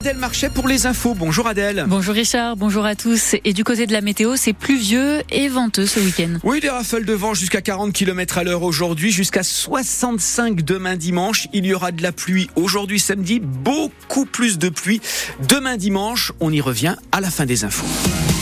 Adèle Marchais pour les infos. Bonjour Adèle. Bonjour Richard, bonjour à tous. Et du côté de la météo, c'est pluvieux et venteux ce week-end. Oui, des rafales de vent jusqu'à 40 km à l'heure aujourd'hui, jusqu'à 65 demain dimanche. Il y aura de la pluie aujourd'hui samedi, beaucoup plus de pluie demain dimanche. On y revient à la fin des infos.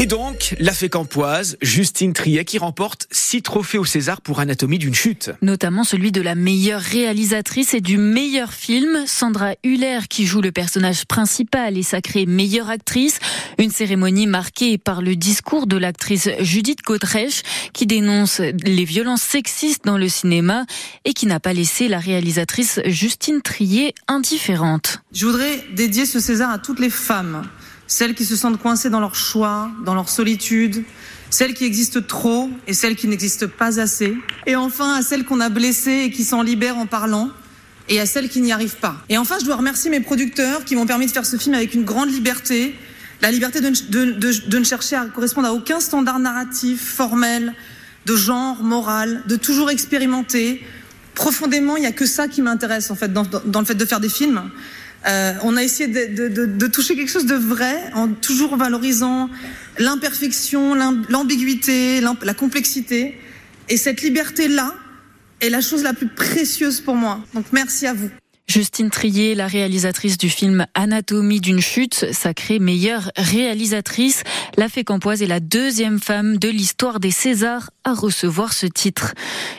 Et donc, la fécampoise, Justine Triet, qui remporte six trophées au César pour Anatomie d'une chute. Notamment celui de la meilleure réalisatrice et du meilleur film. Sandra Huller, qui joue le personnage principal, est sacrée meilleure actrice. Une cérémonie marquée par le discours de l'actrice Judith Godrèche, qui dénonce les violences sexistes dans le cinéma et qui n'a pas laissé la réalisatrice Justine Trier indifférente. Je voudrais dédier ce César à toutes les femmes celles qui se sentent coincées dans leur choix, dans leur solitude, celles qui existent trop et celles qui n'existent pas assez, et enfin à celles qu'on a blessées et qui s'en libèrent en parlant, et à celles qui n'y arrivent pas. Et enfin, je dois remercier mes producteurs qui m'ont permis de faire ce film avec une grande liberté, la liberté de, ne chercher à correspondre à aucun standard narratif, formel, de genre, moral, de toujours expérimenter. Profondément, il n'y a que ça qui m'intéresse en fait dans le fait de faire des films. Euh, on a essayé de, de, de, toucher quelque chose de vrai en toujours valorisant l'imperfection, l'ambiguïté, la complexité. Et cette liberté-là est la chose la plus précieuse pour moi. Donc merci à vous. Justine Trier, la réalisatrice du film Anatomie d'une chute, sacrée meilleure réalisatrice. La Fécampoise est la deuxième femme de l'histoire des Césars à recevoir ce titre.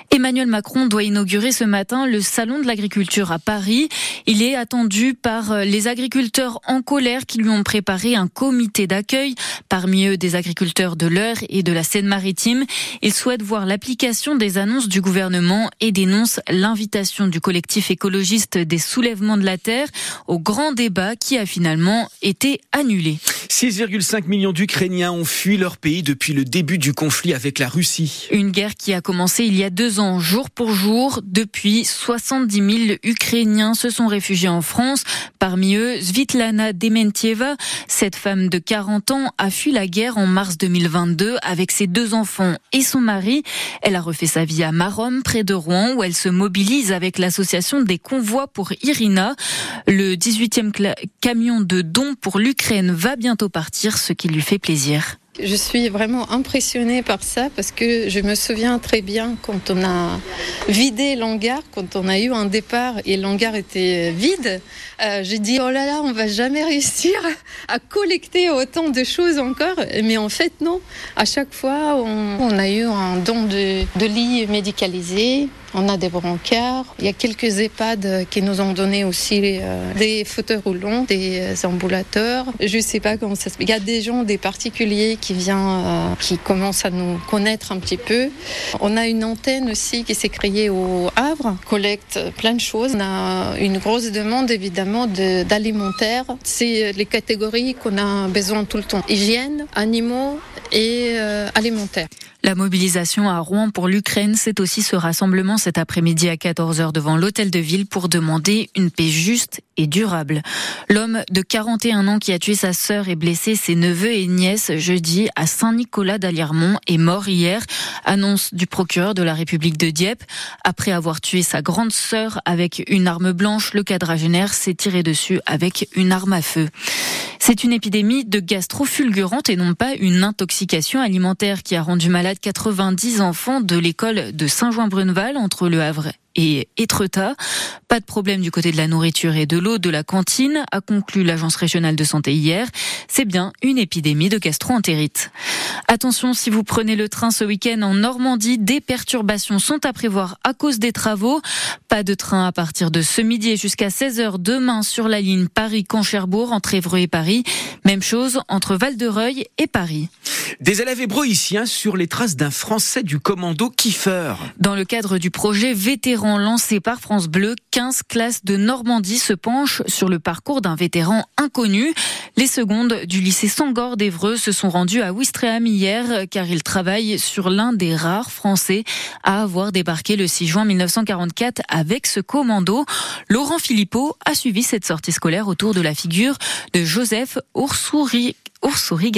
Emmanuel Macron doit inaugurer ce matin le salon de l'agriculture à Paris. Il est attendu par les agriculteurs en colère qui lui ont préparé un comité d'accueil, parmi eux des agriculteurs de l'Eure et de la Seine-Maritime. Ils souhaitent voir l'application des annonces du gouvernement et dénoncent l'invitation du collectif écologiste des soulèvements de la terre au grand débat qui a finalement été annulé. 6,5 millions d'Ukrainiens ont fui leur pays depuis le début du conflit avec la Russie. Une guerre qui a commencé il y a deux ans, jour pour jour. Depuis, 70 000 Ukrainiens se sont réfugiés en France. Parmi eux, Svitlana Dementieva, cette femme de 40 ans, a fui la guerre en mars 2022 avec ses deux enfants et son mari. Elle a refait sa vie à Marom, près de Rouen, où elle se mobilise avec l'association des convois pour Irina. Le 18e camion de dons pour l'Ukraine va bientôt partir, ce qui lui fait plaisir. Je suis vraiment impressionnée par ça parce que je me souviens très bien quand on a vidé l'hangar, quand on a eu un départ et l'hangar était vide, euh, j'ai dit oh là là, on va jamais réussir à collecter autant de choses encore. Mais en fait non, à chaque fois on, a eu un don de, de lits médicalisés, on a des brancards. Il y a quelques EHPAD qui nous ont donné aussi euh, des fauteuils roulants, des euh, ambulateurs. Je sais pas comment ça se Il y a des gens, des particuliers qui viennent, euh, qui commencent à nous connaître un petit peu. On a une antenne aussi qui s'est créée au Havre, collecte plein de choses. On a une grosse demande évidemment d'alimentaire. C'est les catégories qu'on a besoin tout le temps. Hygiène, animaux et alimentaire. La mobilisation à Rouen pour l'Ukraine, c'est aussi ce rassemblement cet après-midi à 14h devant l'hôtel de ville pour demander une paix juste et durable. L'homme de 41 ans qui a tué sa sœur et blessé ses neveux et nièces jeudi à Saint-Nicolas d'Aliermont est mort hier, annonce du procureur de la République de Dieppe. Après avoir tué sa grande sœur avec une arme blanche, le quadragénaire s'est tiré dessus avec une arme à feu. C'est une épidémie de gastro fulgurante et non pas une intoxication alimentaire qui a rendu malade 90 enfants de l'école de Saint-Jean-Bruneval entre Le Havre et Étretat. Pas de problème du côté de la nourriture et de l'eau de la cantine, a conclu l'Agence régionale de santé hier. C'est bien une épidémie de gastro-entérite. Attention, si vous prenez le train ce week-end en Normandie, des perturbations sont à prévoir à cause des travaux. Pas de train à partir de ce midi et jusqu'à 16h demain sur la ligne Paris-Cancherbourg entre Évreux et Paris. Même chose entre Val-de-Reuil et Paris. Des élèves sur les traces d'un Français du commando Kiefer. Dans le cadre du projet Vétéran lancé par France Bleu, 15 classes de Normandie se penchent sur le parcours d'un vétéran inconnu. Les secondes du lycée Sangor d'Evreux se sont rendues à Ouistreham hier car ils travaillent sur l'un des rares Français à avoir débarqué le 6 juin 1944 avec ce commando. Laurent Philippot a suivi cette sortie scolaire autour de la figure de Joseph Oursouri, Oursouri.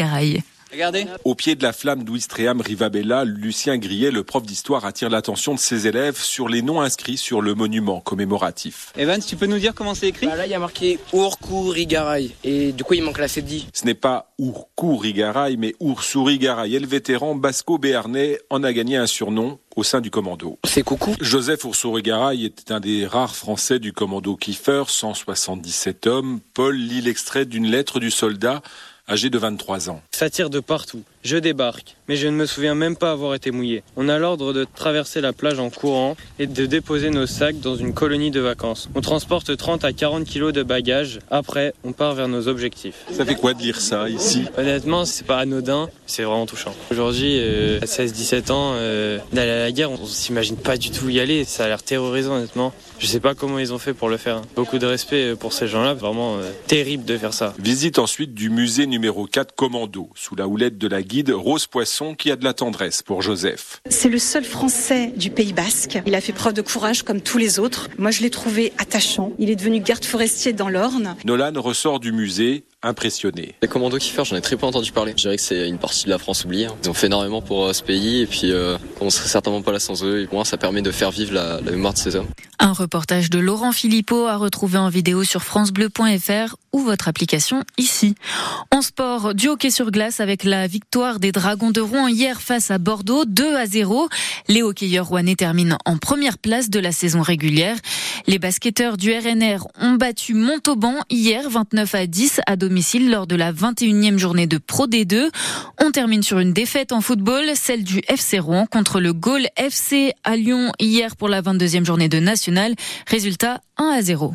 Regardez. Au pied de la flamme d'Ouistreham Rivabella, Lucien Grillet, le prof d'histoire, attire l'attention de ses élèves sur les noms inscrits sur le monument commémoratif. Evans, tu peux nous dire comment c'est écrit? Bah Là, il y a marqué Urkurigaray. Et du coup, il manque la C10. Ce n'est pas Urkurigaray, mais Ursourigaray. Et le vétéran basco-béarnais en a gagné un surnom au sein du commando. C'est coucou. Joseph Ursourigaray était un des rares Français du commando Kiefer, 177 hommes. Paul lit l'extrait d'une lettre du soldat âgé de 23 ans. Ça tire de partout. Je débarque, mais je ne me souviens même pas avoir été mouillé. On a l'ordre de traverser la plage en courant et de déposer nos sacs dans une colonie de vacances. On transporte 30 à 40 kilos de bagages. Après, on part vers nos objectifs. Ça fait quoi de lire ça ici Honnêtement, c'est pas anodin, c'est vraiment touchant. Aujourd'hui, euh, à 16-17 ans, euh, d'aller à la guerre, on s'imagine pas du tout y aller. Ça a l'air terrorisant, honnêtement. Je sais pas comment ils ont fait pour le faire. Beaucoup de respect pour ces gens-là, vraiment euh, terrible de faire ça. Visite ensuite du musée numéro 4 Commando, sous la houlette de la guide Rose Poisson qui a de la tendresse pour Joseph. C'est le seul Français du Pays Basque. Il a fait preuve de courage comme tous les autres. Moi, je l'ai trouvé attachant. Il est devenu garde forestier dans l'Orne. Nolan ressort du musée impressionné. Les commandos Kiefer, j'en ai très peu entendu parler. Je dirais que c'est une partie de la France oubliée. Ils ont fait énormément pour euh, ce pays et puis euh, on serait certainement pas là sans eux. Et pour moi, ça permet de faire vivre la, la mémoire de ces hommes. Un reportage de Laurent Philippot à retrouver en vidéo sur francebleu.fr ou votre application ici. En sport, du hockey sur glace avec la victoire des Dragons de Rouen hier face à Bordeaux, 2 à 0. Les hockeyeurs rouennais terminent en première place de la saison régulière. Les basketteurs du RNR ont battu Montauban hier 29 à 10 à lors de la 21e journée de Pro D2. On termine sur une défaite en football, celle du FC Rouen contre le Gaulle FC à Lyon hier pour la 22e journée de National. Résultat 1 à 0.